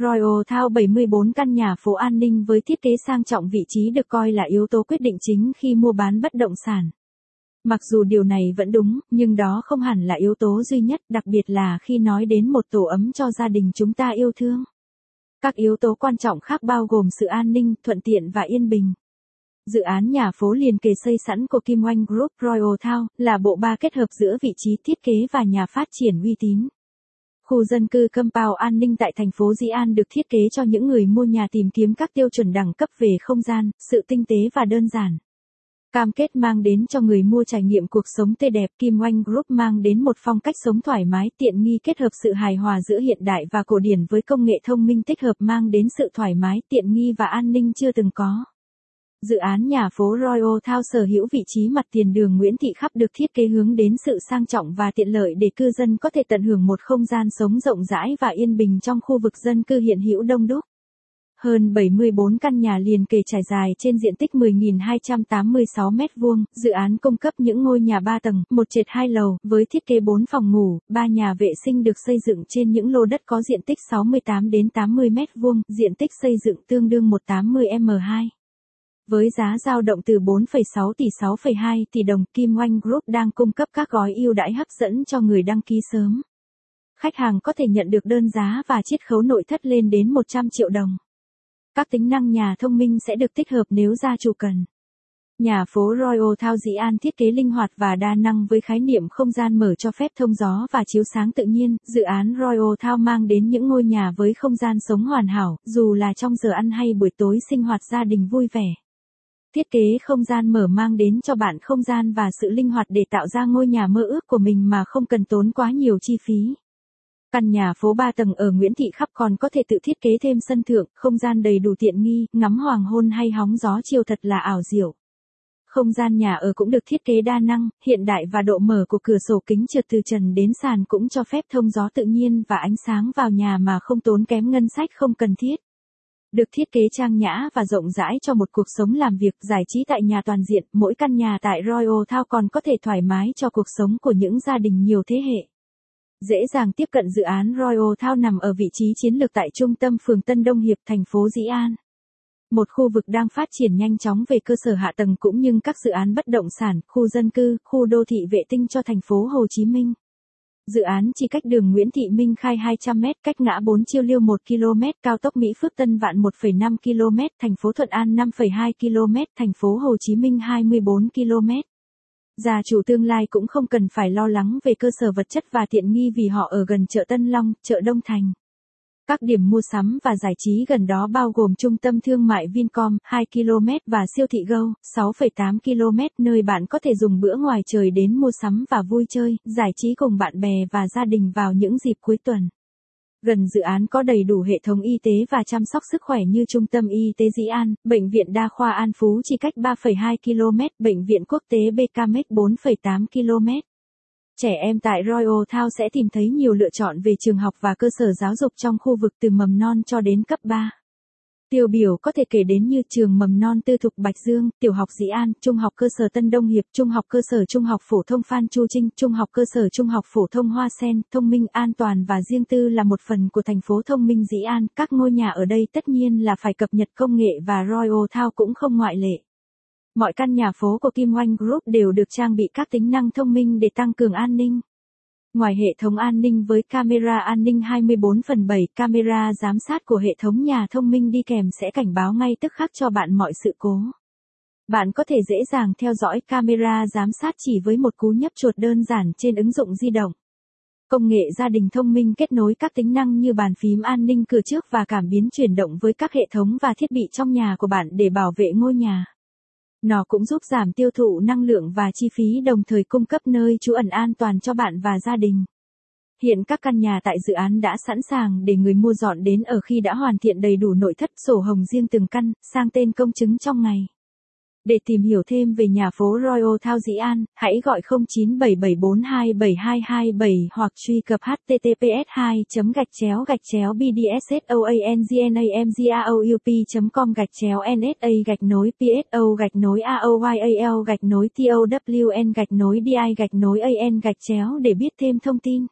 Royal Thao 74 căn nhà phố an ninh với thiết kế sang trọng vị trí được coi là yếu tố quyết định chính khi mua bán bất động sản. Mặc dù điều này vẫn đúng, nhưng đó không hẳn là yếu tố duy nhất, đặc biệt là khi nói đến một tổ ấm cho gia đình chúng ta yêu thương. Các yếu tố quan trọng khác bao gồm sự an ninh, thuận tiện và yên bình. Dự án nhà phố liền kề xây sẵn của Kim Oanh Group Royal Town là bộ ba kết hợp giữa vị trí thiết kế và nhà phát triển uy tín. Khu dân cư compound an ninh tại thành phố Di An được thiết kế cho những người mua nhà tìm kiếm các tiêu chuẩn đẳng cấp về không gian, sự tinh tế và đơn giản. Cam kết mang đến cho người mua trải nghiệm cuộc sống tươi đẹp Kim Oanh Group mang đến một phong cách sống thoải mái tiện nghi kết hợp sự hài hòa giữa hiện đại và cổ điển với công nghệ thông minh tích hợp mang đến sự thoải mái tiện nghi và an ninh chưa từng có. Dự án nhà phố Royal Town sở hữu vị trí mặt tiền đường Nguyễn Thị Khắp được thiết kế hướng đến sự sang trọng và tiện lợi để cư dân có thể tận hưởng một không gian sống rộng rãi và yên bình trong khu vực dân cư hiện hữu đông đúc. Hơn 74 căn nhà liền kề trải dài trên diện tích 10.286 m2, dự án cung cấp những ngôi nhà 3 tầng, một trệt 2 lầu, với thiết kế 4 phòng ngủ, 3 nhà vệ sinh được xây dựng trên những lô đất có diện tích 68 đến 80 m2, diện tích xây dựng tương đương 180 m2. Với giá giao động từ 4,6 tỷ 6,2 tỷ đồng, Kim Oanh Group đang cung cấp các gói ưu đãi hấp dẫn cho người đăng ký sớm. Khách hàng có thể nhận được đơn giá và chiết khấu nội thất lên đến 100 triệu đồng. Các tính năng nhà thông minh sẽ được tích hợp nếu gia chủ cần. Nhà phố Royal Thao Dĩ An thiết kế linh hoạt và đa năng với khái niệm không gian mở cho phép thông gió và chiếu sáng tự nhiên. Dự án Royal Thao mang đến những ngôi nhà với không gian sống hoàn hảo, dù là trong giờ ăn hay buổi tối sinh hoạt gia đình vui vẻ. Thiết kế không gian mở mang đến cho bạn không gian và sự linh hoạt để tạo ra ngôi nhà mơ ước của mình mà không cần tốn quá nhiều chi phí. Căn nhà phố 3 tầng ở Nguyễn Thị Khắp còn có thể tự thiết kế thêm sân thượng, không gian đầy đủ tiện nghi, ngắm hoàng hôn hay hóng gió chiều thật là ảo diệu. Không gian nhà ở cũng được thiết kế đa năng, hiện đại và độ mở của cửa sổ kính trượt từ trần đến sàn cũng cho phép thông gió tự nhiên và ánh sáng vào nhà mà không tốn kém ngân sách không cần thiết. Được thiết kế trang nhã và rộng rãi cho một cuộc sống làm việc giải trí tại nhà toàn diện, mỗi căn nhà tại Royal Thao còn có thể thoải mái cho cuộc sống của những gia đình nhiều thế hệ. Dễ dàng tiếp cận dự án Royal Thao nằm ở vị trí chiến lược tại trung tâm phường Tân Đông Hiệp, thành phố Dĩ An. Một khu vực đang phát triển nhanh chóng về cơ sở hạ tầng cũng như các dự án bất động sản, khu dân cư, khu đô thị vệ tinh cho thành phố Hồ Chí Minh. Dự án chỉ cách đường Nguyễn Thị Minh Khai 200m, cách ngã 4 chiêu liêu 1 km, cao tốc Mỹ Phước Tân Vạn 1,5 km, thành phố Thuận An 5,2 km, thành phố Hồ Chí Minh 24 km. Gia chủ tương lai cũng không cần phải lo lắng về cơ sở vật chất và tiện nghi vì họ ở gần chợ Tân Long, chợ Đông Thành. Các điểm mua sắm và giải trí gần đó bao gồm trung tâm thương mại Vincom 2 km và siêu thị Go 6,8 km nơi bạn có thể dùng bữa ngoài trời đến mua sắm và vui chơi, giải trí cùng bạn bè và gia đình vào những dịp cuối tuần. Gần dự án có đầy đủ hệ thống y tế và chăm sóc sức khỏe như Trung tâm Y tế Dĩ An, Bệnh viện Đa khoa An Phú chỉ cách 3,2 km, Bệnh viện Quốc tế BKMX 4,8 km. Trẻ em tại Royal Town sẽ tìm thấy nhiều lựa chọn về trường học và cơ sở giáo dục trong khu vực từ mầm non cho đến cấp 3. Tiêu biểu có thể kể đến như trường mầm non tư thục Bạch Dương, tiểu học Dĩ An, trung học cơ sở Tân Đông Hiệp, trung học cơ sở trung học phổ thông Phan Chu Trinh, trung học cơ sở trung học phổ thông Hoa Sen, thông minh an toàn và riêng tư là một phần của thành phố thông minh Dĩ An. Các ngôi nhà ở đây tất nhiên là phải cập nhật công nghệ và Royal Thao cũng không ngoại lệ. Mọi căn nhà phố của Kim Oanh Group đều được trang bị các tính năng thông minh để tăng cường an ninh. Ngoài hệ thống an ninh với camera an ninh 24 phần 7, camera giám sát của hệ thống nhà thông minh đi kèm sẽ cảnh báo ngay tức khắc cho bạn mọi sự cố. Bạn có thể dễ dàng theo dõi camera giám sát chỉ với một cú nhấp chuột đơn giản trên ứng dụng di động. Công nghệ gia đình thông minh kết nối các tính năng như bàn phím an ninh cửa trước và cảm biến chuyển động với các hệ thống và thiết bị trong nhà của bạn để bảo vệ ngôi nhà. Nó cũng giúp giảm tiêu thụ năng lượng và chi phí đồng thời cung cấp nơi trú ẩn an toàn cho bạn và gia đình. Hiện các căn nhà tại dự án đã sẵn sàng để người mua dọn đến ở khi đã hoàn thiện đầy đủ nội thất sổ hồng riêng từng căn, sang tên công chứng trong ngày. Để tìm hiểu thêm về nhà phố Royal Thao Dĩ An, hãy gọi 0977427227 hoặc truy cập https 2 gạch chéo gạch chéo bdssoangnamgaoup com gạch chéo nsa gạch nối pso gạch nối aoyal gạch nối town gạch nối di gạch nối an gạch chéo để biết thêm thông tin.